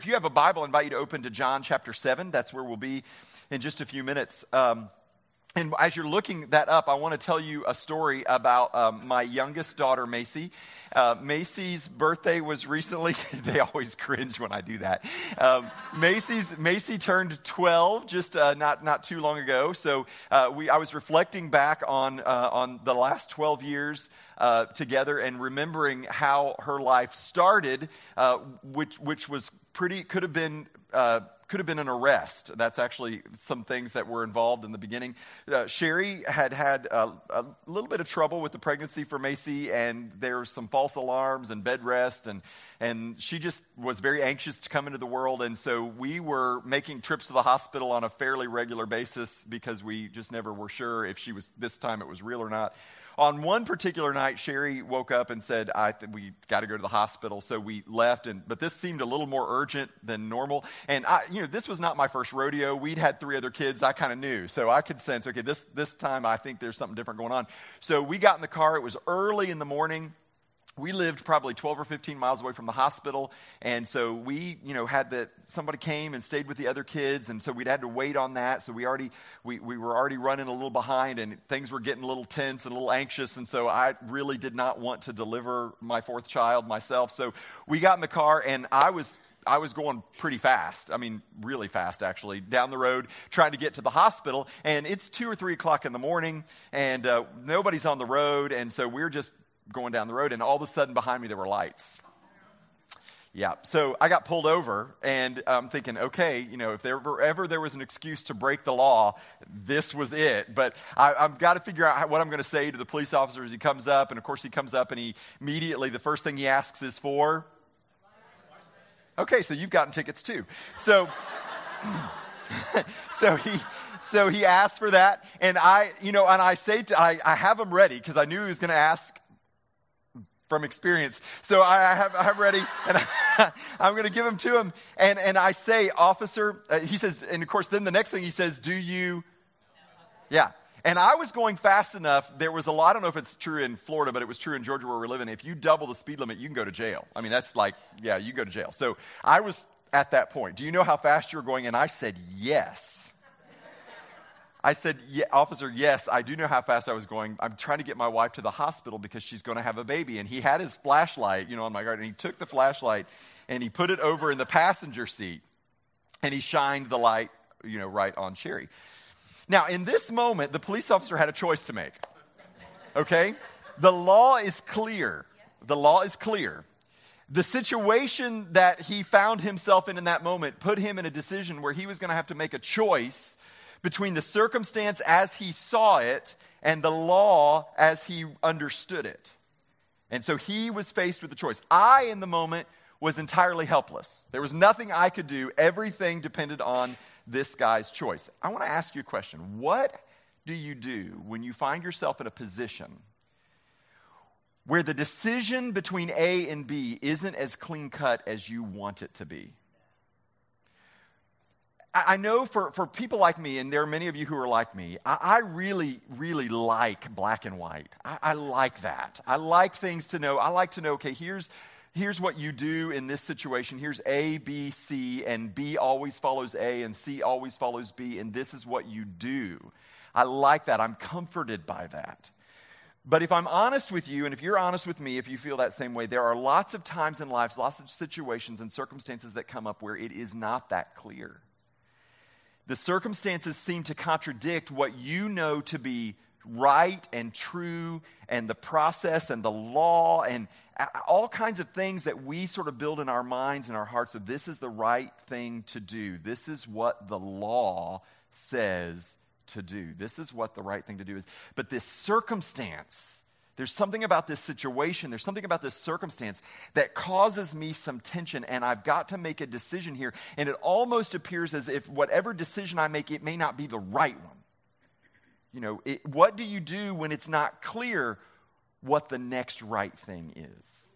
If you have a Bible, I invite you to open to John chapter 7. That's where we'll be in just a few minutes. Um, and as you're looking that up, I want to tell you a story about um, my youngest daughter, Macy. Uh, Macy's birthday was recently. they always cringe when I do that. Um, Macy's Macy turned 12 just uh, not not too long ago. So uh, we I was reflecting back on uh, on the last 12 years uh, together and remembering how her life started, uh, which which was pretty could have been could have been an arrest. That's actually some things that were involved in the beginning. Uh, Sherry had had a, a, little bit of trouble with the pregnancy for Macy, and there were some false alarms and bed rest, and, and she just was very anxious to come into the world. And so we were making trips to the hospital on a fairly regular basis because we just never were sure if she was, this time it was real or not on one particular night, Sherry woke up and said, I th- we got to go to the hospital. So we left. And, but this seemed a little more urgent than normal. And I, you know, this was not my first rodeo. We'd had three other kids. I kind of knew. So I could sense, okay, this, this time I think there's something different going on. So we got in the car. It was early in the morning we lived probably 12 or 15 miles away from the hospital and so we you know had that somebody came and stayed with the other kids and so we'd had to wait on that so we already we, we were already running a little behind and things were getting a little tense and a little anxious and so i really did not want to deliver my fourth child myself so we got in the car and i was I was going pretty fast. I mean, really fast, actually, down the road, trying to get to the hospital. And it's two or three o'clock in the morning, and uh, nobody's on the road. And so we're just going down the road, and all of a sudden behind me there were lights. Yeah, so I got pulled over, and I'm thinking, okay, you know, if there were ever there was an excuse to break the law, this was it. But I, have got to figure out what I'm going to say to the police officer as he comes up, and of course he comes up and he immediately the first thing he asks is for. Okay, so you've gotten tickets too. So, so he so he asked for that, and I, you know, and I say to I, I have him ready because I knew he was going to ask from experience. So I I have ready, and I, am going to give them to him. And, and I say, officer, uh, he says, and of course, then the next thing he says, do you? Yeah. And I was going fast enough. There was a lot, I don't know if it's true in Florida, but it was true in Georgia where we're living. If you double the speed limit, you can go to jail. I mean, that's like, yeah, you go to jail. So I was at that point. Do you know how fast you were going? And I said, yes. I said, yeah, Officer, yes, I do know how fast I was going. I'm trying to get my wife to the hospital because she's going to have a baby. And he had his flashlight, you know, on my guard, and he took the flashlight and he put it over in the passenger seat and he shined the light, you know, right on Sherry. Now, in this moment, the police officer had a choice to make. Okay? The law is clear. The law is clear. The situation that he found himself in in that moment put him in a decision where he was going to have to make a choice between the circumstance as he saw it and the law as he understood it. And so he was faced with a choice. I, in the moment, was entirely helpless. There was nothing I could do. Everything depended on this guy's choice. I want to ask you a question. What do you do when you find yourself in a position where the decision between A and B isn't as clean cut as you want it to be? I know for, for people like me, and there are many of you who are like me, I, I really, really like black and white. I, I, like that. I like things to know. I like to know, okay, here's, here's what you do in this situation. Here's A, B, C, and B always follows A, and C always follows B, and this is what you do. I like that. I'm comforted by that. But if I'm honest with you, and if you're honest with me, if you feel that same way, there are lots of times in life, lots of situations and circumstances that come up where it is not that clear the circumstances seem to contradict what you know to be right and true and the process and the law and all kinds of things that we sort of build in our minds and our hearts of this is the right thing to do. This is what the law says to do. This is what the right thing to do is. But this circumstance there's something about this situation, there's something about this circumstance that causes me some tension, and I've got to make a decision here. And it almost appears as if whatever decision I make, it may not be the right one. You know, it, what do you do when it's not clear what the next right thing is?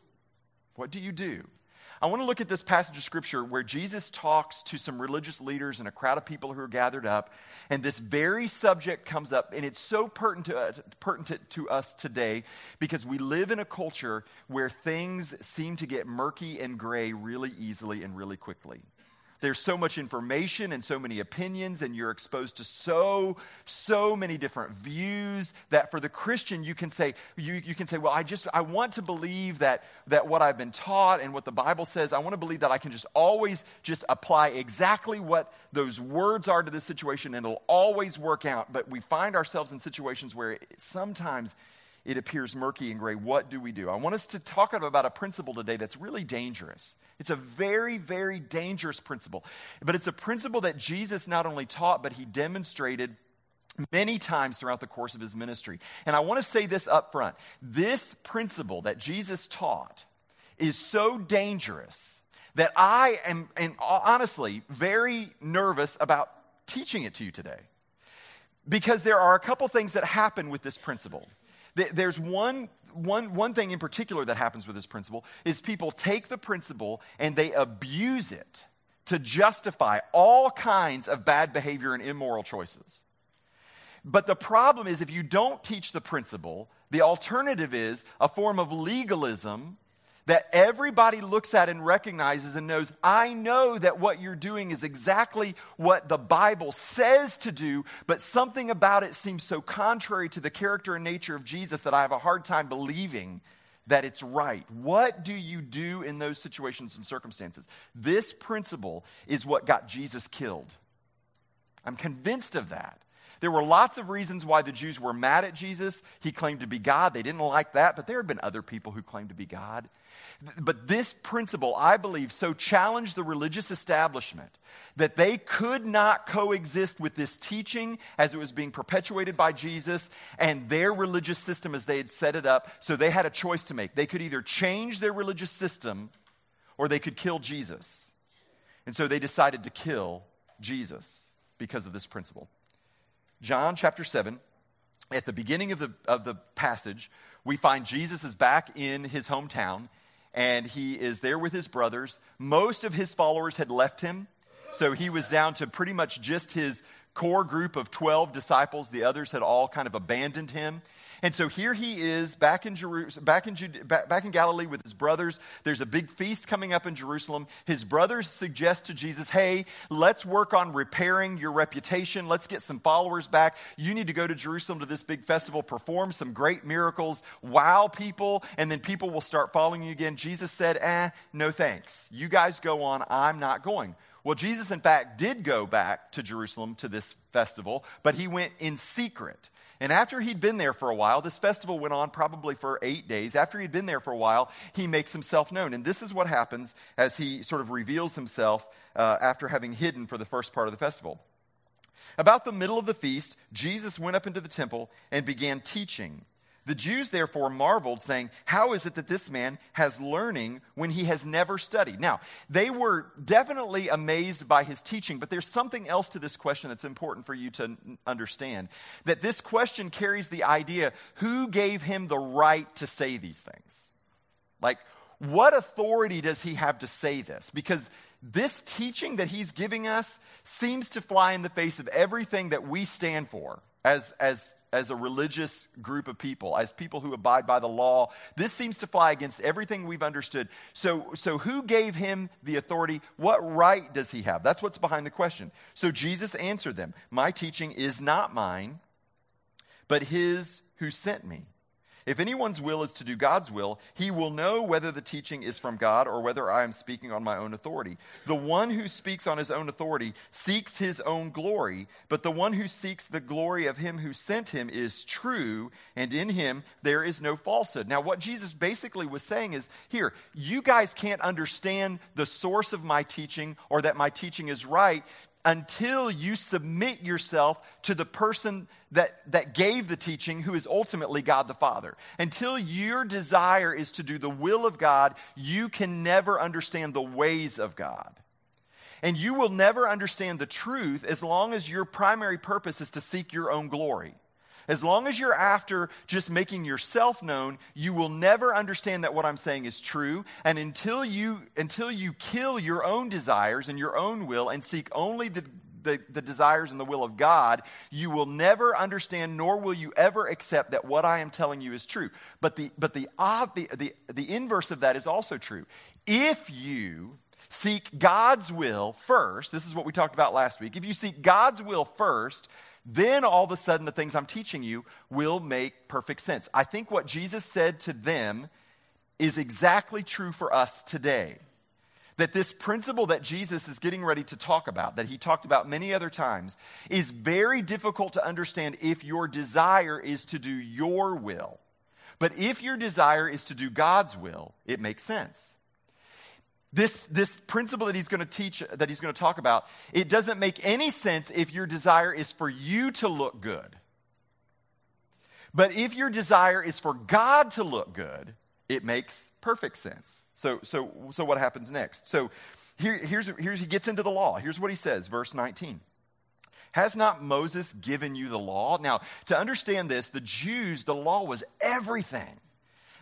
What do you do? I want to look at this passage of scripture where Jesus talks to some religious leaders and a crowd of people who are gathered up, and this very subject comes up, and it's so pertinent to, uh, pertinent to us today because we live in a culture where things seem to get murky and gray really easily and really quickly. There's so much information and so many opinions, and you're exposed to so, so many different views that for the Christian, you can say, you, you can say, well, I just, I want to believe that, that what I've been taught and what the Bible says, I want to believe that I can just always just apply exactly what those words are to this situation and it'll always work out. But we find ourselves in situations where sometimes it appears murky and gray. What do we do? I want us to talk about a principle today that's really dangerous. It's a very, very dangerous principle. But it's a principle that Jesus not only taught, but he demonstrated many times throughout the course of his ministry. And I want to say this up front this principle that Jesus taught is so dangerous that I am, honestly, very nervous about teaching it to you today. Because there are a couple things that happen with this principle. There's one, one, one thing in particular that happens with this principle is people take the principle and they abuse it to justify all kinds of bad behavior and immoral choices. But the problem is, if you don't teach the principle, the alternative is a form of legalism that everybody looks at and recognizes and knows, I know that what you're doing is exactly what the Bible says to do, but something about it seems so contrary to the character and nature of Jesus that I have a hard time believing that it's right. What do you do in those situations and circumstances? This principle is what got Jesus killed. I'm convinced of that. There were lots of reasons why the Jews were mad at Jesus. He claimed to be God. They didn't like that, but there had been other people who claimed to be God. But this principle, I believe, so challenged the religious establishment that they could not coexist with this teaching as it was being perpetuated by Jesus and their religious system as they had set it up. So they had a choice to make. They could either change their religious system or they could kill Jesus. And so they decided to kill Jesus because of this principle. John chapter 7, at the beginning of the, of the passage, we find Jesus is back in his hometown and he is there with his brothers. Most of his followers had left him, so he was down to pretty much just his core group of 12 disciples. The others had all kind of abandoned him. And so here he is back in, Jerusalem, back, in Jude- back, in Galilee with his brothers. There's a big feast coming up in Jerusalem. His brothers suggest to Jesus, hey, let's work on repairing your reputation. Let's get some followers back. You need to go to Jerusalem to this big festival, perform some great miracles, wow people, and then people will start following you again. Jesus said, eh, no thanks. You guys go on. I'm not going. Well, Jesus, in fact, did go back to Jerusalem to this festival, but he went in secret. And after he'd been there for a while, this festival went on probably for eight days. After he'd been there for a while, he makes himself known. And this is what happens as he sort of reveals himself uh, after having hidden for the first part of the festival. About the middle of the feast, Jesus went up into the temple and began teaching. The Jews therefore marveled, saying, How is it that this man has learning when he has never studied? Now, they were definitely amazed by his teaching, but there's something else to this question that's important for you to understand. That this question carries the idea who gave him the right to say these things? Like, what authority does he have to say this? Because this teaching that he's giving us seems to fly in the face of everything that we stand for as, as, as a religious group of people, as people who abide by the law. This seems to fly against everything we've understood. So, so who gave him the authority? What right does he have? That's what's behind the question. So Jesus answered them My teaching is not mine, but his who sent me. If anyone's will is to do God's will, he will know whether the teaching is from God or whether I am speaking on my own authority. The one who speaks on his own authority seeks his own glory, but the one who seeks the glory of him who sent him is true, and in him there is no falsehood. Now, what Jesus basically was saying is here, you guys can't understand the source of my teaching or that my teaching is right until you submit yourself to the person that, that gave the teaching, who is ultimately God the Father. Until your desire is to do the will of God, you can never understand the ways of God. And you will never understand the truth as long as your primary purpose is to seek your own glory. As long as you're after just making yourself known, you will never understand that what I'm saying is true. And until you, until you kill your own desires and your own will and seek only the, the, the, desires and the will of God, you will never understand, nor will you ever accept that what I am telling you is true. But the, but the, the, the, the inverse of that is also true. If you seek God's will first, this is what we talked about last week. If you seek God's will first, then all of a sudden the things I'm teaching you will make perfect sense. I think what Jesus said to them is exactly true for us today. That this principle that Jesus is getting ready to talk about, that he talked about many other times, is very difficult to understand if your desire is to do your will. But if your desire is to do God's will, it makes sense. This, this principle that he's going to teach, that he's going to talk about, it doesn't make any sense if your desire is for you to look good. But if your desire is for God to look good, it makes perfect sense. So, so, so what happens next? So here, here's, here's, he gets into the law. Here's what he says, verse 19. Has not Moses given you the law? Now, to understand this, the Jews, the law was everything.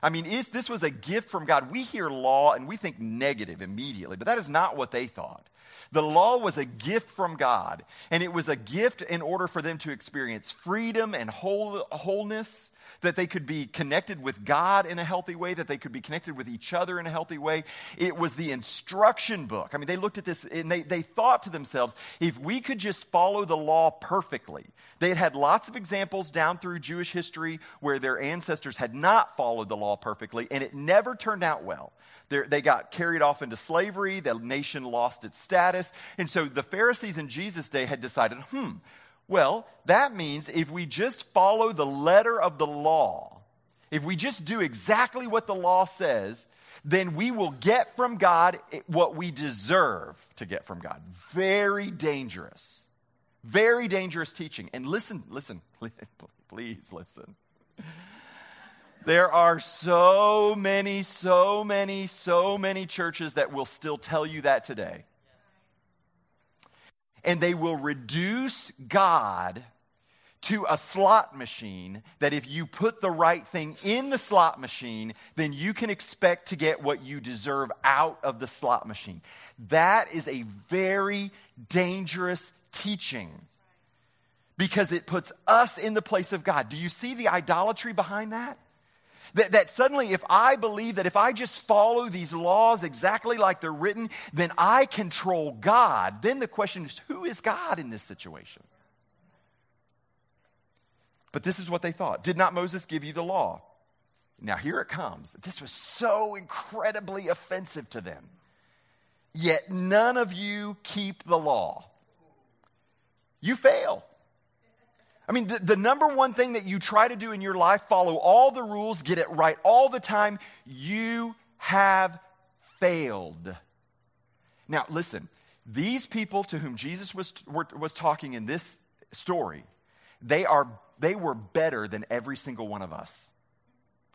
I mean, this was a gift from God. We hear law and we think negative immediately, but that is not what they thought. The law was a gift from God, and it was a gift in order for them to experience freedom and whole, wholeness that they could be connected with God in a healthy way, that they could be connected with each other in a healthy way. It was the instruction book. I mean, they looked at this and they, they thought to themselves, if we could just follow the law perfectly, they had had lots of examples down through Jewish history where their ancestors had not followed the law perfectly, and it never turned out well. They're, they got carried off into slavery, the nation lost its status. And so the Pharisees in Jesus' day had decided, hmm, well, that means if we just follow the letter of the law, if we just do exactly what the law says, then we will get from God what we deserve to get from God. Very dangerous. Very dangerous teaching. And listen, listen, please listen. There are so many, so many, so many churches that will still tell you that today and they will reduce God to a slot machine that if you put the right thing in the slot machine, then you can expect to get what you deserve out of the slot machine. That is a very dangerous teaching because it puts us in the place of God. Do you see the idolatry behind that? That, that suddenly, if I believe that if I just follow these laws exactly like they're written, then I control God. Then the question is who is God in this situation? But this is what they thought. Did not Moses give you the law? Now, here it comes. This was so incredibly offensive to them. Yet none of you keep the law. You fail. I mean, the, the, number one thing that you try to do in your life, follow all the rules, get it right all the time, you have failed. Now, listen, these people to whom Jesus was, were, was talking in this story, they, are, they were better than every single one of us.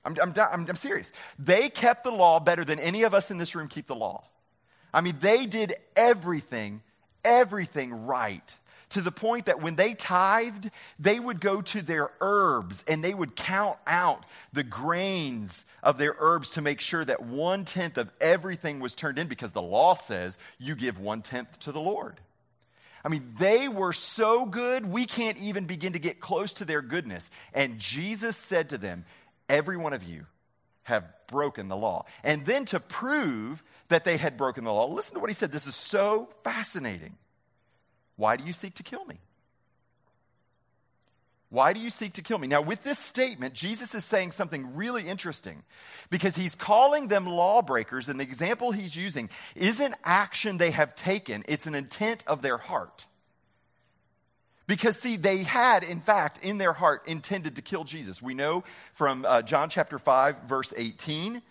I'm, I'm, I'm, I'm serious. They kept the law better than any of us in this room keep the law. I mean, they did everything, everything right to the point that when they tithed, they would go to their herbs and they would count out the grains of their herbs to make sure that one tenth of everything was turned in because the law says you give one tenth to the Lord. I mean, they were so good, we can't even begin to get close to their goodness. And Jesus said to them, Every one of you have broken the law. And then to prove that they had broken the law, listen to what he said. This is so fascinating. Why do you seek to kill me? Why do you seek to kill me? Now, with this statement, Jesus is saying something really interesting because he's calling them lawbreakers, and the example he's using isn't action they have taken, it's an intent of their heart. Because, see, they had, in fact, in their heart intended to kill Jesus. We know from uh, John chapter 5, verse 18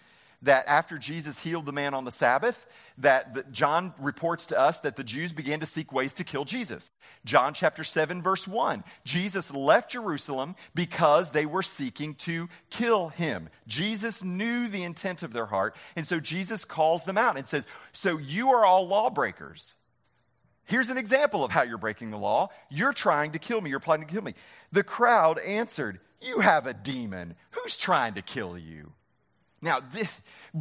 that after Jesus healed the man on the Sabbath, that the, John reports to us that the Jews began to seek ways to kill Jesus. John chapter 7 verse 1. Jesus left Jerusalem because they were seeking to kill him. Jesus knew the intent of their heart, and so Jesus calls them out and says, "So you are all lawbreakers." Here's an example of how you're breaking the law. You're trying to kill me. You're planning to kill me. The crowd answered, You have a demon. Who's trying to kill you? Now, this,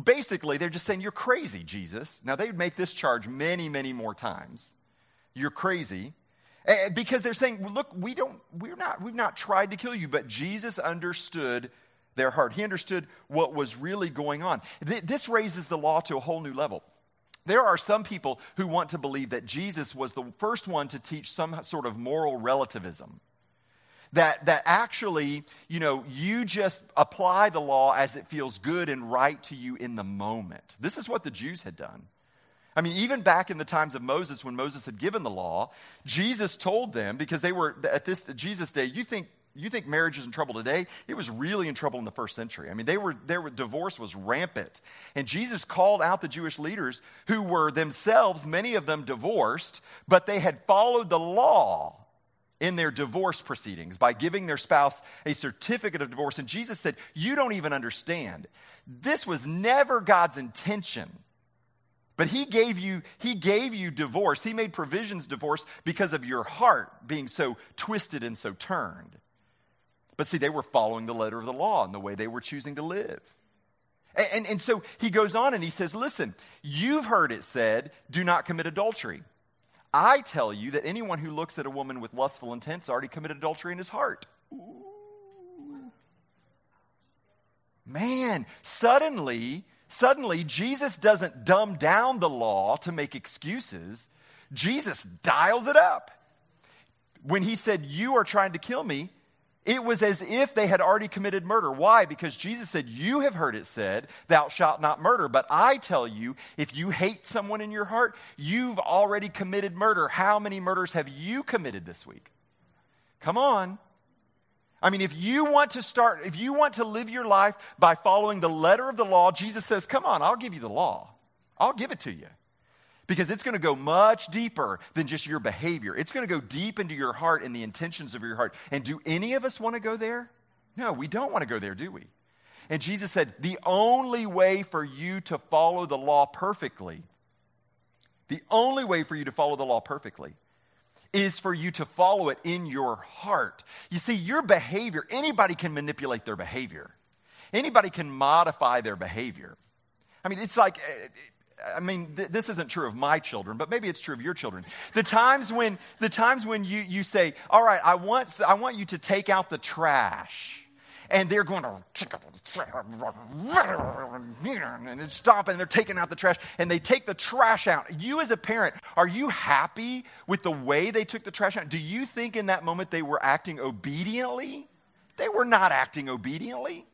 basically, they're just saying, You're crazy, Jesus. Now, they would make this charge many, many more times. You're crazy. Because they're saying, Look, we don't, we're not, we've not tried to kill you, but Jesus understood their heart. He understood what was really going on. This raises the law to a whole new level. There are some people who want to believe that Jesus was the first one to teach some sort of moral relativism. That, that actually, you know, you just apply the law as it feels good and right to you in the moment. This is what the Jews had done. I mean, even back in the times of Moses, when Moses had given the law, Jesus told them, because they were at this Jesus' day, you think you think marriage is in trouble today? It was really in trouble in the first century. I mean, they were, their divorce was rampant. And Jesus called out the Jewish leaders who were themselves, many of them divorced, but they had followed the law in their divorce proceedings by giving their spouse a certificate of divorce. And Jesus said, You don't even understand. This was never God's intention. But he gave you he gave you divorce. He made provisions divorce because of your heart being so twisted and so turned. But see, they were following the letter of the law and the way they were choosing to live. And, and, and, so he goes on and he says, Listen, you've heard it said, do not commit adultery. I tell you that anyone who looks at a woman with lustful intents already committed adultery in his heart. Man, suddenly, suddenly, Jesus doesn't dumb down the law to make excuses. Jesus dials it up. When he said, You are trying to kill me, it was as if they had already committed murder. Why? Because Jesus said, You have heard it said, Thou shalt not murder. But I tell you, if you hate someone in your heart, you've already committed murder. How many murders have you committed this week? Come on. I mean, if you want to start, if you want to live your life by following the letter of the law, Jesus says, Come on, I'll give you the law. I'll give it to you because it's going to go much deeper than just your behavior. It's going to go deep into your heart and the intentions of your heart. And do any of us want to go there? No, we don't want to go there, do we? And Jesus said, the only way for you to follow the law perfectly, the only way for you to follow the law perfectly is for you to follow it in your heart. You see, your behavior, anybody can manipulate their behavior. Anybody can modify their behavior. I mean, it's like eh, I mean, th- this isn't true of my children, but maybe it's true of your children. The times when, the times when you, you say, all right, I want, I want you to take out the trash. And they're going to and stop and they're taking out the trash and they take the trash out. You as a parent, are you happy with the way they took the trash out? Do you think in that moment they were acting obediently? They were not acting obediently.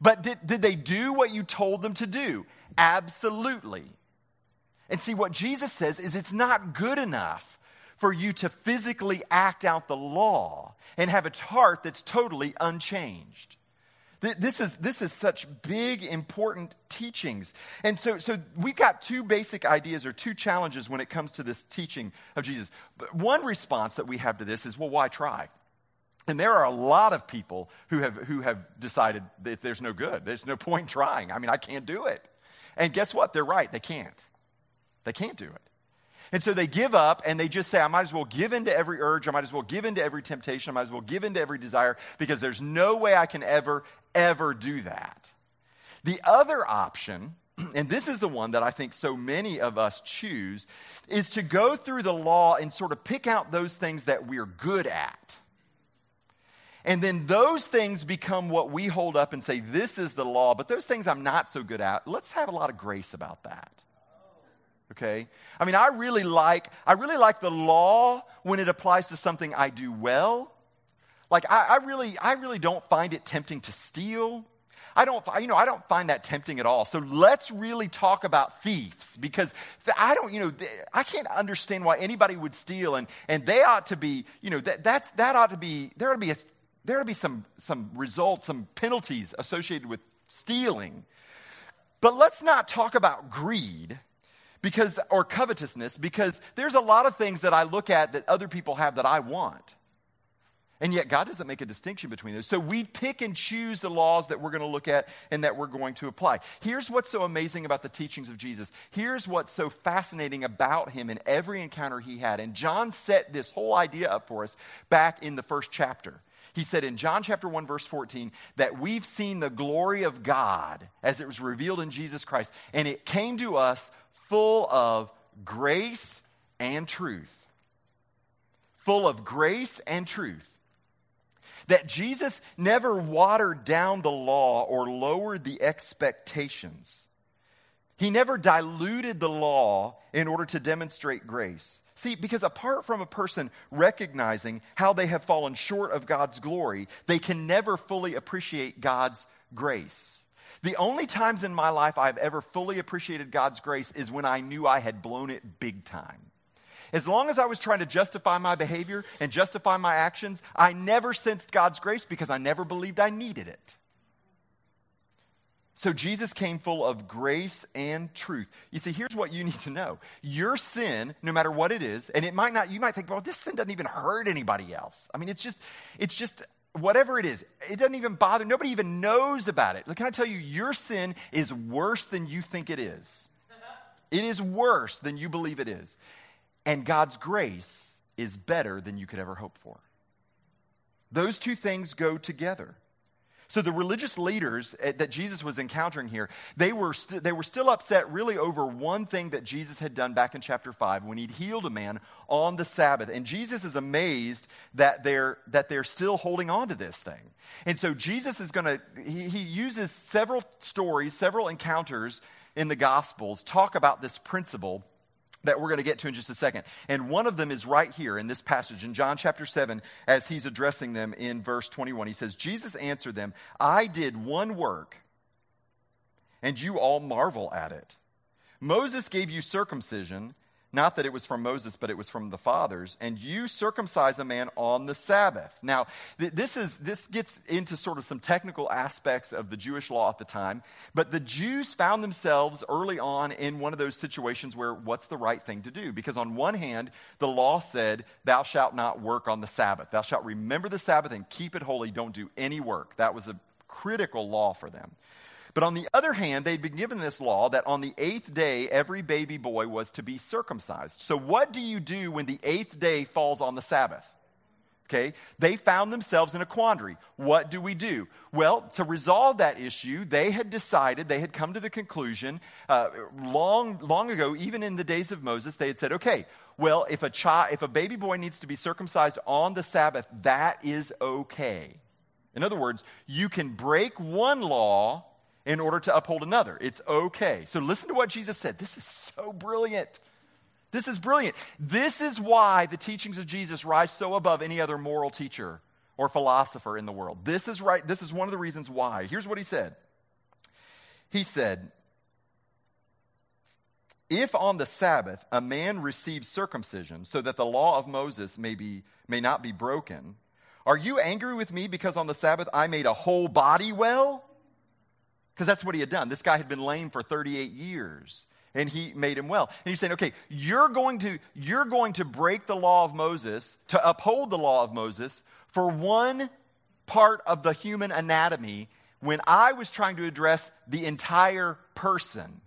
But did, did they do what you told them to do? Absolutely. And see, what Jesus says is it's not good enough for you to physically act out the law and have a heart that's totally unchanged. This is, this is such big, important teachings. And so, so we've got two basic ideas or two challenges when it comes to this teaching of Jesus. But one response that we have to this is, well, why try? And there are a lot of people who have, who have decided that there's no good. There's no point trying. I mean, I can't do it. And guess what? They're right. They can't. They can't do it. And so they give up and they just say, I might as well give in to every urge. I might as well give in to every temptation. I might as well give in to every desire because there's no way I can ever, ever do that. The other option, and this is the one that I think so many of us choose, is to go through the law and sort of pick out those things that we're good at. And then those things become what we hold up and say, this is the law, but those things I'm not so good at, let's have a lot of grace about that okay i mean i really like i really like the law when it applies to something i do well like i, I really i really don't find it tempting to steal I don't, you know, I don't find that tempting at all. So let's really talk about thieves because I don't, you know, I can't understand why anybody would steal and, and they ought to be, you know, that, that's, that ought to be, there ought to be, a, there ought to be some, some results, some penalties associated with stealing. But let's not talk about greed because or covetousness because there's a lot of things that I look at that other people have that I want. And yet God doesn't make a distinction between those. So we pick and choose the laws that we're going to look at and that we're going to apply. Here's what's so amazing about the teachings of Jesus. Here's what's so fascinating about him in every encounter he had. And John set this whole idea up for us back in the first chapter. He said in John chapter 1 verse 14 that we've seen the glory of God as it was revealed in Jesus Christ and it came to us full of grace and truth. Full of grace and truth. That Jesus never watered down the law or lowered the expectations. He never diluted the law in order to demonstrate grace. See, because apart from a person recognizing how they have fallen short of God's glory, they can never fully appreciate God's grace. The only times in my life I've ever fully appreciated God's grace is when I knew I had blown it big time. As long as I was trying to justify my behavior and justify my actions, I never sensed God's grace because I never believed I needed it. So Jesus came full of grace and truth. You see, here's what you need to know. Your sin, no matter what it is, and it might not, you might think, well, this sin doesn't even hurt anybody else. I mean, it's just, it's just whatever it is, it doesn't even bother. Nobody even knows about it. Can I tell you, your sin is worse than you think it is. It is worse than you believe it is. And God's grace is better than you could ever hope for. Those two things go together. So the religious leaders eh, that Jesus was encountering here, they were, st- they were still upset really over one thing that Jesus had done back in chapter 5 when he'd healed a man on the Sabbath. And Jesus is amazed that they're, that they're still holding on to this thing. And so Jesus is going to, he, he uses several stories, several encounters in the Gospels, talk about this principle that we're going to get to in just a second. And one of them is right here in this passage in John chapter 7 as he's addressing them in verse 21. He says, Jesus answered them, I did one work, and you all marvel at it. Moses gave you circumcision not that it was from Moses, but it was from the fathers. And you circumcise a man on the Sabbath. Now, th- this, is, this gets into sort of some technical aspects of the Jewish law at the time. But the Jews found themselves early on in one of those situations where what's the right thing to do? Because on one hand, the law said, Thou shalt not work on the Sabbath. Thou shalt remember the Sabbath and keep it holy. Don't do any work. That was a critical law for them. But on the other hand, they'd been given this law that on the eighth day, every baby boy was to be circumcised. So, what do you do when the eighth day falls on the Sabbath? Okay, they found themselves in a quandary. What do we do? Well, to resolve that issue, they had decided, they had come to the conclusion uh, long, long ago, even in the days of Moses, they had said, okay, well, if a child, if a baby boy needs to be circumcised on the Sabbath, that is okay. In other words, you can break one law in order to uphold another. It's okay. So listen to what Jesus said. This is so brilliant. This is brilliant. This is why the teachings of Jesus rise so above any other moral teacher or philosopher in the world. This is right. This is one of the reasons why. Here's what he said. He said, if on the Sabbath a man receives circumcision so that the law of Moses may, be, may not be broken, are you angry with me because on the Sabbath I made a whole body well? Because that's what he had done. This guy had been lame for 38 years and he made him well. And he's saying, okay, you're going to, you're going to break the law of Moses, to uphold the law of Moses for one part of the human anatomy when I was trying to address the entire person.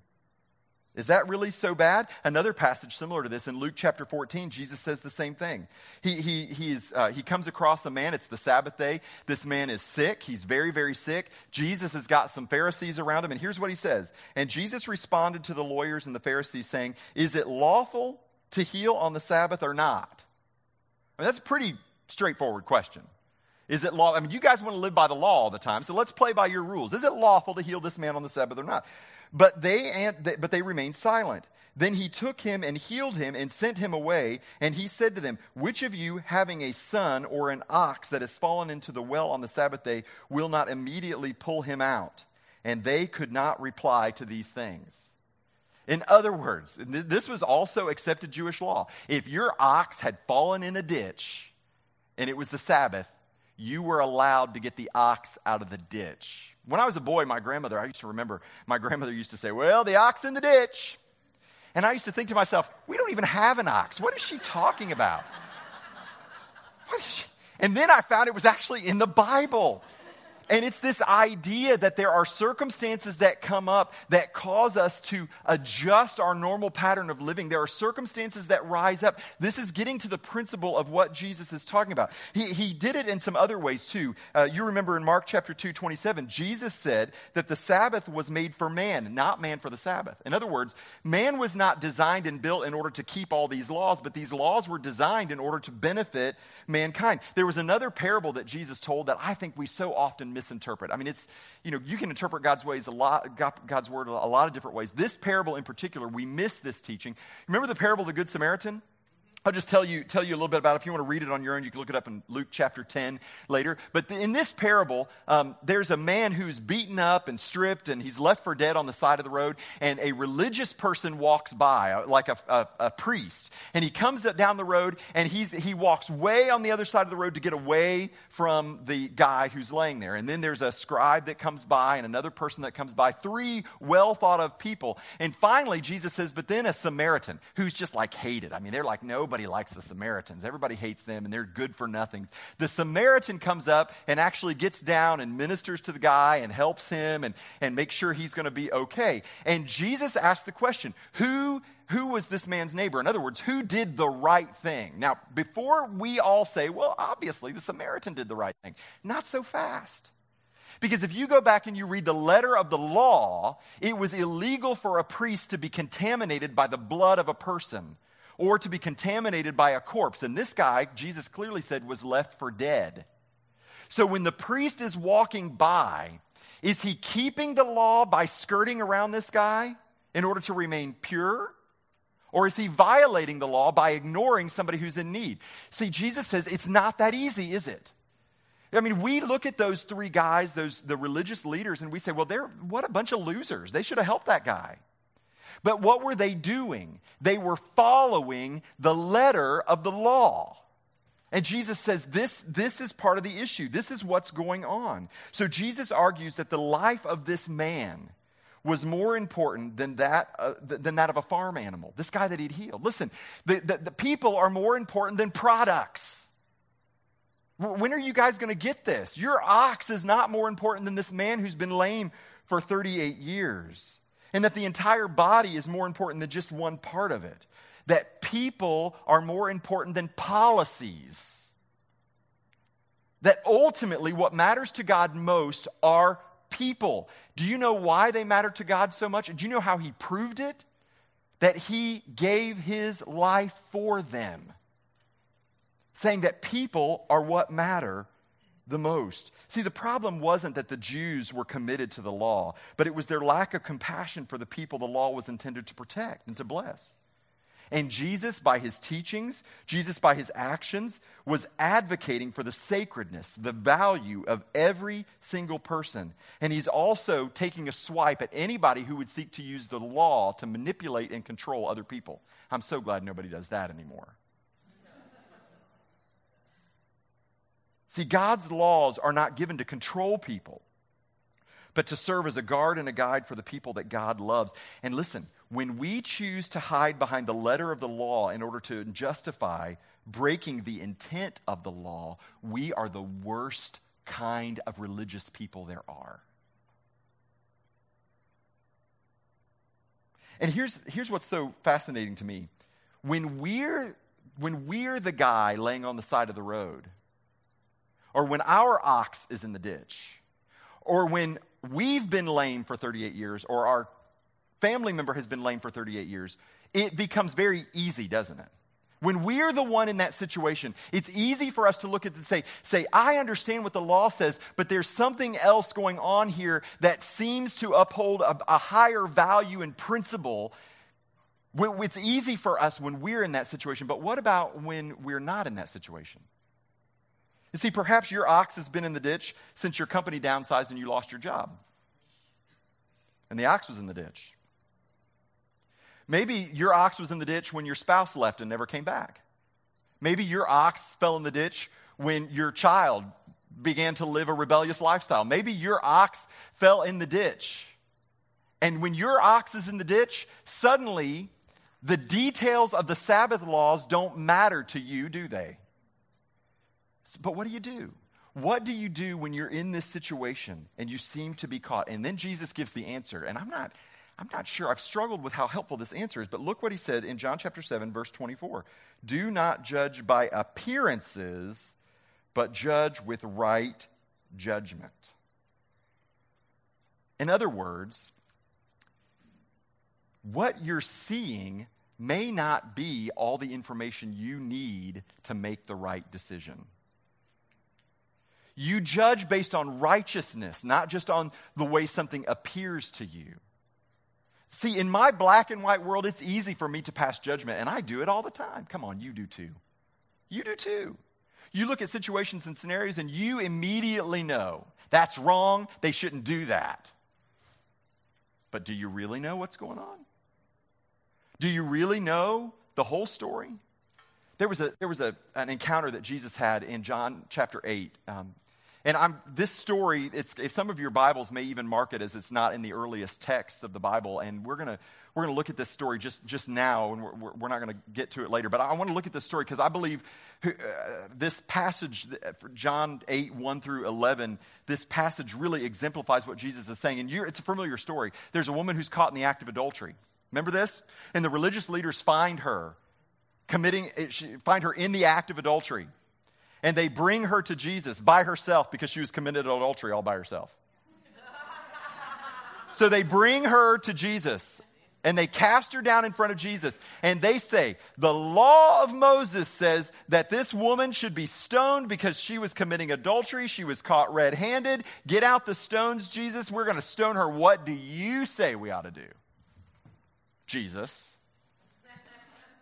Is that really so bad? Another passage similar to this in Luke chapter 14, Jesus says the same thing. He, he, he's, uh, he comes across a man, it's the Sabbath day. This man is sick, he's very, very sick. Jesus has got some Pharisees around him, and here's what he says. And Jesus responded to the lawyers and the Pharisees, saying, Is it lawful to heal on the Sabbath or not? I mean, that's a pretty straightforward question. Is it law? I mean, you guys want to live by the law all the time, so let's play by your rules. Is it lawful to heal this man on the Sabbath or not? But they, but they remained silent. Then he took him and healed him and sent him away. And he said to them, Which of you, having a son or an ox that has fallen into the well on the Sabbath day, will not immediately pull him out? And they could not reply to these things. In other words, this was also accepted Jewish law. If your ox had fallen in a ditch and it was the Sabbath, you were allowed to get the ox out of the ditch. When I was a boy, my grandmother, I used to remember, my grandmother used to say, Well, the ox in the ditch. And I used to think to myself, We don't even have an ox. What is she talking about? She? And then I found it was actually in the Bible. And it's this idea that there are circumstances that come up that cause us to adjust our normal pattern of living. There are circumstances that rise up. This is getting to the principle of what Jesus is talking about. He, he did it in some other ways too. Uh, you remember in Mark chapter 2, 27, Jesus said that the Sabbath was made for man, not man for the Sabbath. In other words, man was not designed and built in order to keep all these laws, but these laws were designed in order to benefit mankind. There was another parable that Jesus told that I think we so often misinterpret. I mean, it's, you know, you can interpret God's ways a lot, God's word a lot of different ways. This parable in particular, we miss this teaching. Remember the parable of the Good Samaritan? I'll just tell you, tell you a little bit about it. If you want to read it on your own, you can look it up in Luke chapter 10 later. But in this parable, um, there's a man who's beaten up and stripped, and he's left for dead on the side of the road. And a religious person walks by, uh, like a, a, a priest. And he comes down the road, and he's, he walks way on the other side of the road to get away from the guy who's laying there. And then there's a scribe that comes by, and another person that comes by, three well thought of people. And finally, Jesus says, But then a Samaritan who's just like hated. I mean, they're like, no nobody likes the Samaritans. Everybody hates them and they're good for nothings. The Samaritan comes up and actually gets down and ministers to the guy and helps him and, and makes sure he's going to be okay. And Jesus asks the question, who who was this man's neighbor? In other words, who did the right thing? Now, before we all say, well, obviously the Samaritan did the right thing, not so fast. Because if you go back and you read the letter of the law, it was illegal for a priest to be contaminated by the blood of a person or to be contaminated by a corpse. And this guy, Jesus clearly said, was left for dead. So when the priest is walking by, is he keeping the law by skirting around this guy in order to remain pure? Or is he violating the law by ignoring somebody who's in need? See, Jesus says it's not that easy, is it? I mean, we look at those three guys, those the religious leaders, and we say, well, they're what a bunch of losers. They should have helped that guy. But what were they doing? They were following the letter of the law. And Jesus says this, this is part of the issue. This is what's going on. So Jesus argues that the life of this man was more important than that, uh, than that of a farm animal, this guy that he'd healed. Listen, the, the, the people are more important than products. When are you guys going to get this? Your ox is not more important than this man who's been lame for 38 years and that the entire body is more important than just one part of it, that people are more important than policies, that ultimately what matters to God most are people. Do you know why they matter to God so much? Do you know how He proved it? That He gave His life for them, saying that people are what matter the most. See, the problem wasn't that the Jews were committed to the law, but it was their lack of compassion for the people the law was intended to protect and to bless. And Jesus, by his teachings, Jesus, by his actions, was advocating for the sacredness, the value of every single person. And he's also taking a swipe at anybody who would seek to use the law to manipulate and control other people. I'm so glad nobody does that anymore. See, God's laws are not given to control people, but to serve as a guard and a guide for the people that God loves. And listen, when we choose to hide behind the letter of the law in order to justify breaking the intent of the law, we are the worst kind of religious people there are. And here's, here's what's so fascinating to me. When we're, when we're the guy laying on the side of the road, or when our ox is in the ditch, or when we've been lame for 38 years, or our family member has been lame for 38 years, it becomes very easy, doesn't it? When we're the one in that situation, it's easy for us to look at and say, say, I understand what the law says, but there's something else going on here that seems to uphold a, a higher value and principle. It's easy for us when we're in that situation, but what about when we're not in that situation? You see, perhaps your ox has been in the ditch since your company downsized and you lost your job. And the ox was in the ditch. Maybe your ox was in the ditch when your spouse left and never came back. Maybe your ox fell in the ditch when your child began to live a rebellious lifestyle. Maybe your ox fell in the ditch. And when your ox is in the ditch, suddenly the details of the Sabbath laws don't matter to you, do they? But what do you do? What do you do when you're in this situation and you seem to be caught? And then Jesus gives the answer. And I'm not, I'm not sure. I've struggled with how helpful this answer is. But look what he said in John chapter 7, verse 24. Do not judge by appearances, but judge with right judgment. In other words, what you're seeing may not be all the information you need to make the right decision. You judge based on righteousness, not just on the way something appears to you. See, in my black and white world, it's easy for me to pass judgment, and I do it all the time. Come on, you do too. You do too. You look at situations and scenarios, and you immediately know that's wrong, they shouldn't do that. But do you really know what's going on? Do you really know the whole story? There was, a, there was a, an encounter that Jesus had in John chapter 8. Um, and I'm, this story, it's, some of your Bibles may even mark it as it's not in the earliest texts of the Bible. And we're going we're gonna look at this story just, just now, and we're, we're not going to get to it later. But I want to look at this story because I believe uh, this passage, John 8, 1 through 11, this passage really exemplifies what Jesus is saying. And it's a familiar story. There's a woman who's caught in the act of adultery. Remember this? And the religious leaders find her committing, eh, find her in the act of adultery and they bring her to Jesus by herself because she was committed adultery all by herself. so they bring her to Jesus and they cast her down in front of Jesus and they say, The law of Moses says that this woman should be stoned because she was committing adultery. She was caught red handed. Get out the stones, Jesus. We're going to stone her. What do you say we ought to do? Jesus.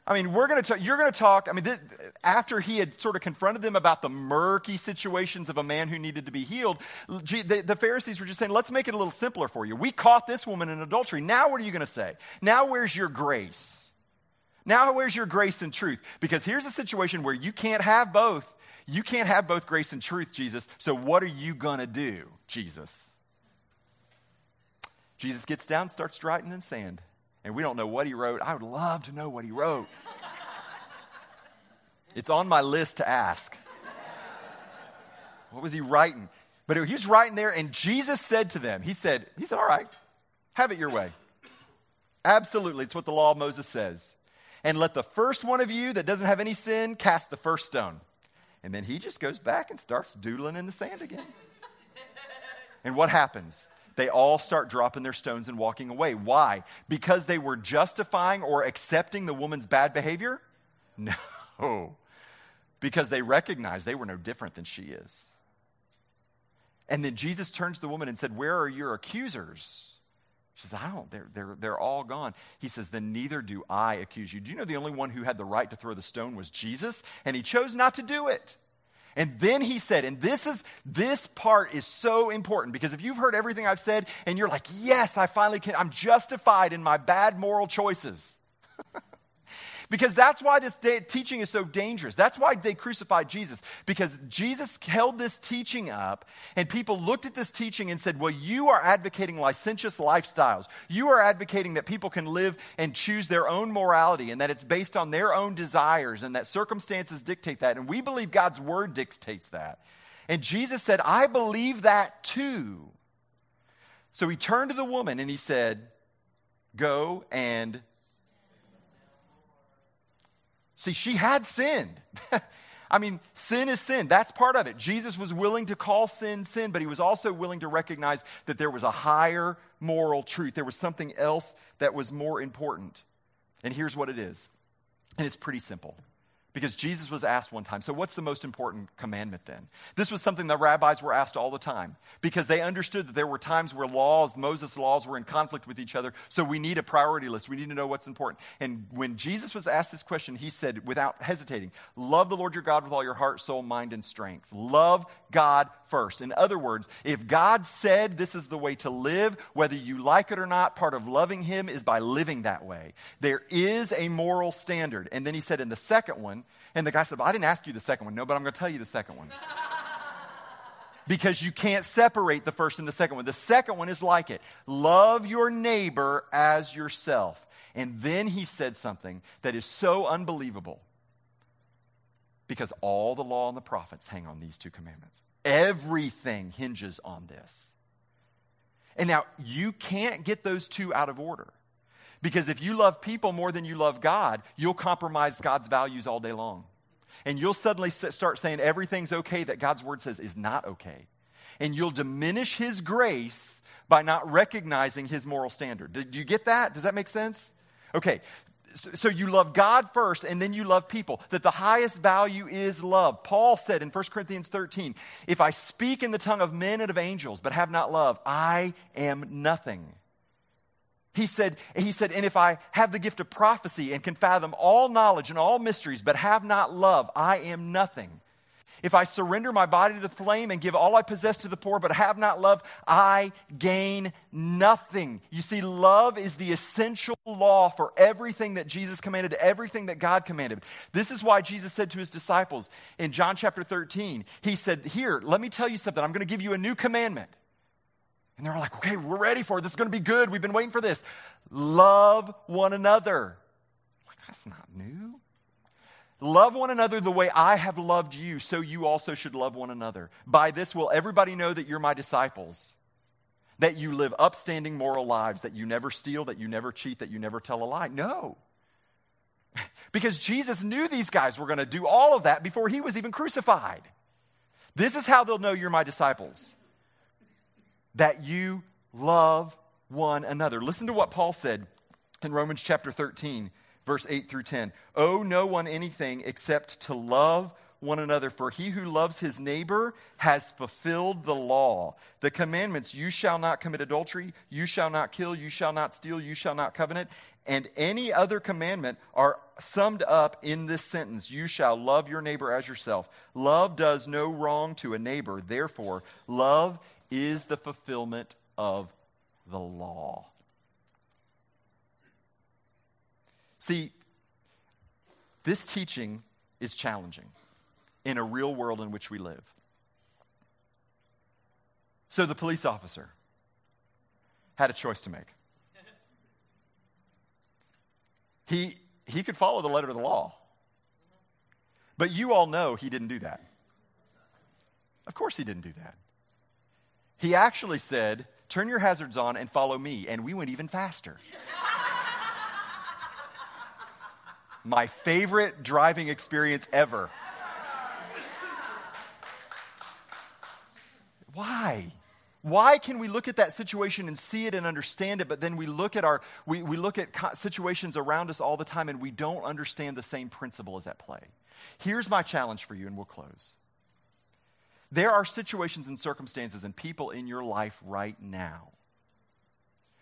I mean, we're going to talk. you're going to talk. I mean, this, after he had sort of confronted them about the murky situations of a man who needed to be healed, the, the Pharisees were just saying, let's make it a little simpler for you. We caught this woman in adultery. Now, what are you going to say? Now, where's your grace? Now, where's your grace and truth? Because here's a situation where you can't have both. You can't have both grace and truth, Jesus. So, what are you going to do, Jesus? Jesus gets down, starts writing in sand and we don't know what he wrote. I would love to know what he wrote. it's on my list to ask. What was he writing? But he was writing there, and Jesus said to them, He said, He said, All right, have it your way. Absolutely, it's what the law of Moses says. And let the first one of you that doesn't have any sin cast the first stone. And then he just goes back and starts doodling in the sand again. and what happens? They all start dropping their stones and walking away. Why? Because they were justifying or accepting the woman's bad behavior? No. Because they recognized they were no different than she is. And then Jesus turns to the woman and said, Where are your accusers? She says, I don't, they're, they're, they're all gone. He says, Then neither do I accuse you. Do you know the only one who had the right to throw the stone was Jesus? And he chose not to do it. And then he said, and this is this part is so important because if you've heard everything I've said and you're like, yes, I finally can, I'm justified in my bad moral choices. Because that's why this teaching is so dangerous. That's why they crucified Jesus. Because Jesus held this teaching up, and people looked at this teaching and said, Well, you are advocating licentious lifestyles. You are advocating that people can live and choose their own morality, and that it's based on their own desires, and that circumstances dictate that. And we believe God's word dictates that. And Jesus said, I believe that too. So he turned to the woman and he said, Go and See, she had sinned. I mean, sin is sin. That's part of it. Jesus was willing to call sin sin, but he was also willing to recognize that there was a higher moral truth. There was something else that was more important. And here's what it is. And it's pretty simple because Jesus was asked one time, so what's the most important commandment then? This was something that rabbis were asked all the time because they understood that there were times where laws, Moses' laws, were in conflict with each other. So we need a priority list. We need to know what's important. And when Jesus was asked this question, he said, without hesitating, Love the Lord your God with all your heart, soul, mind, and strength. Love God first. In other words, if God said this is the way to live, whether you like it or not, part of loving him is by living that way. There is a moral standard. And then he said in the second one, and the guy said, well, I didn't ask you the second one. No, but I'm going to tell you the second one. because you can't separate the first and the second one. The second one is like it love your neighbor as yourself. And then he said something that is so unbelievable because all the law and the prophets hang on these two commandments. Everything hinges on this. And now you can't get those two out of order. Because if you love people more than you love God, you'll compromise God's values all day long. And you'll suddenly start saying everything's okay that God's word says is not okay. And you'll diminish his grace by not recognizing his moral standard. Did you get that? Does that make sense? Okay. so you love God first and then you love people. That the highest value is love. Paul said in 1 Corinthians 13, if I speak in the tongue of men and of angels but have not love, I am nothing. He said, he said, and if I have the gift of prophecy and can fathom all knowledge and all mysteries but have not love, I am nothing. If I surrender my body to the flame and give all I possess to the poor, but have not love, I gain nothing. You see, love is the essential law for everything that Jesus commanded, everything that God commanded. This is why Jesus said to his disciples in John chapter 13, He said, Here, let me tell you something. I'm going to give you a new commandment. And they're like, Okay, we're ready for it. This is going to be good. We've been waiting for this. Love one another. Like, that's not new. Love one another the way I have loved you, so you also should love one another. By this will everybody know that you're my disciples, that you live upstanding moral lives, that you never steal, that you never cheat, that you never tell a lie. No. because Jesus knew these guys were going to do all of that before he was even crucified. This is how they'll know you're my disciples that you love one another. Listen to what Paul said in Romans chapter 13 verse 8 through 10. Owe no one anything except to love one another, for he who loves his neighbor has fulfilled the law. The commandments you shall not commit adultery, you shall not kill, you shall not steal, you shall not covenant, and any other commandment are summed up in this sentence You shall love your neighbor as yourself. Love does no wrong to a neighbor, therefore, love is the fulfillment of the law. See, this teaching is challenging in a real world in which we live. So the police officer had a choice to make. He, he could follow the letter of the law. But you all know he didn't do that. Of course, he didn't do that. He actually said, Turn your hazards on and follow me. And we went even faster. my favorite driving experience ever. Why? Why can we look at that situation and see it and understand it, but then we look at our we, we look at situations around us all the time and we don't understand the same principle is at play? Here's my challenge for you, and we'll close. There are situations and circumstances and people in your life right now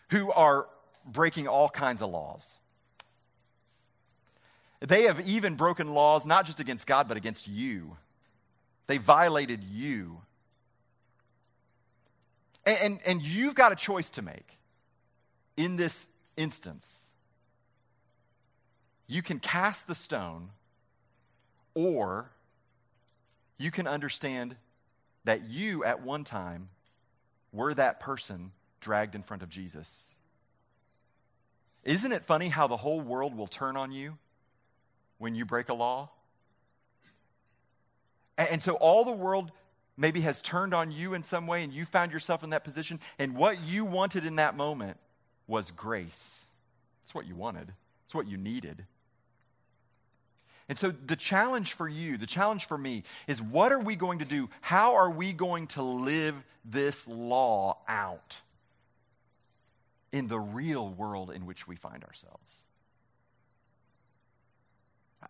who are breaking all kinds of laws. They have even broken laws not just against God, but against you. They violated you. And, and, and, you've got a choice to make in this instance. You can cast the stone, or you can understand that you, at one time, were that person dragged in front of Jesus. Isn't it funny how the whole world will turn on you? when you break a law? And, and so all the world maybe has turned on you in some way and you found yourself in that position, and what you wanted in that moment was grace. That's what you wanted, it's what you needed. And so the challenge for you, the challenge for me, is what are we going to do? How are we going to live this law out in the real world in which we find ourselves?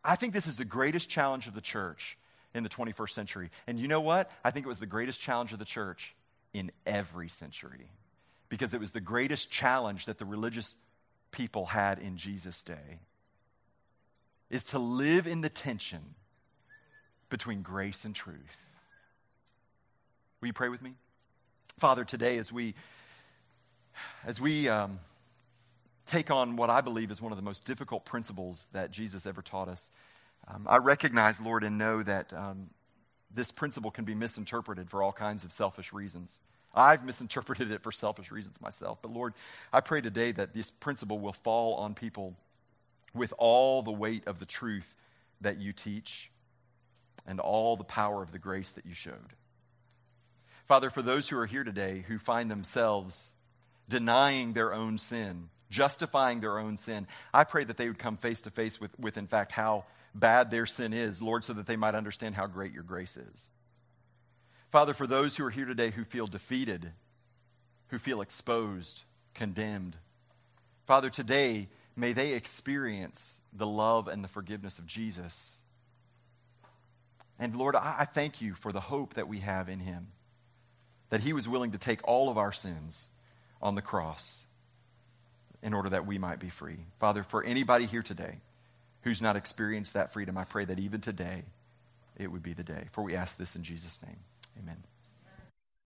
I think this is the greatest challenge of the church in the 21st century. And you know what? I think it was the greatest challenge of the church in every century because it was the greatest challenge that the religious people had in Jesus' day is to live in the tension between grace and truth. Will you pray with me? Father, today as we as we um, take on what I believe is one of the most difficult principles that Jesus ever taught us. Um, I recognize, Lord, and know that um, this principle can be misinterpreted for all kinds of selfish reasons. I've misinterpreted it for selfish reasons myself. But Lord, I pray today that this principle will fall on people with all the weight of the truth that you teach and all the power of the grace that you showed. Father, for those who are here today who find themselves denying their own sin, justifying their own sin. I pray that they would come face to face with, with, in fact, how bad their sin is, Lord, so that they might understand how great your grace is. Father, for those who are here today who feel defeated, who feel exposed, condemned, Father, today may they experience the love and the forgiveness of Jesus. And Lord, I, thank you for the hope that we have in him, that he was willing to take all of our sins on the cross in order that we might be free. Father, for anybody here today who's not experienced that freedom, I pray that even today it would be the day. For we ask this in Jesus' name. Amen.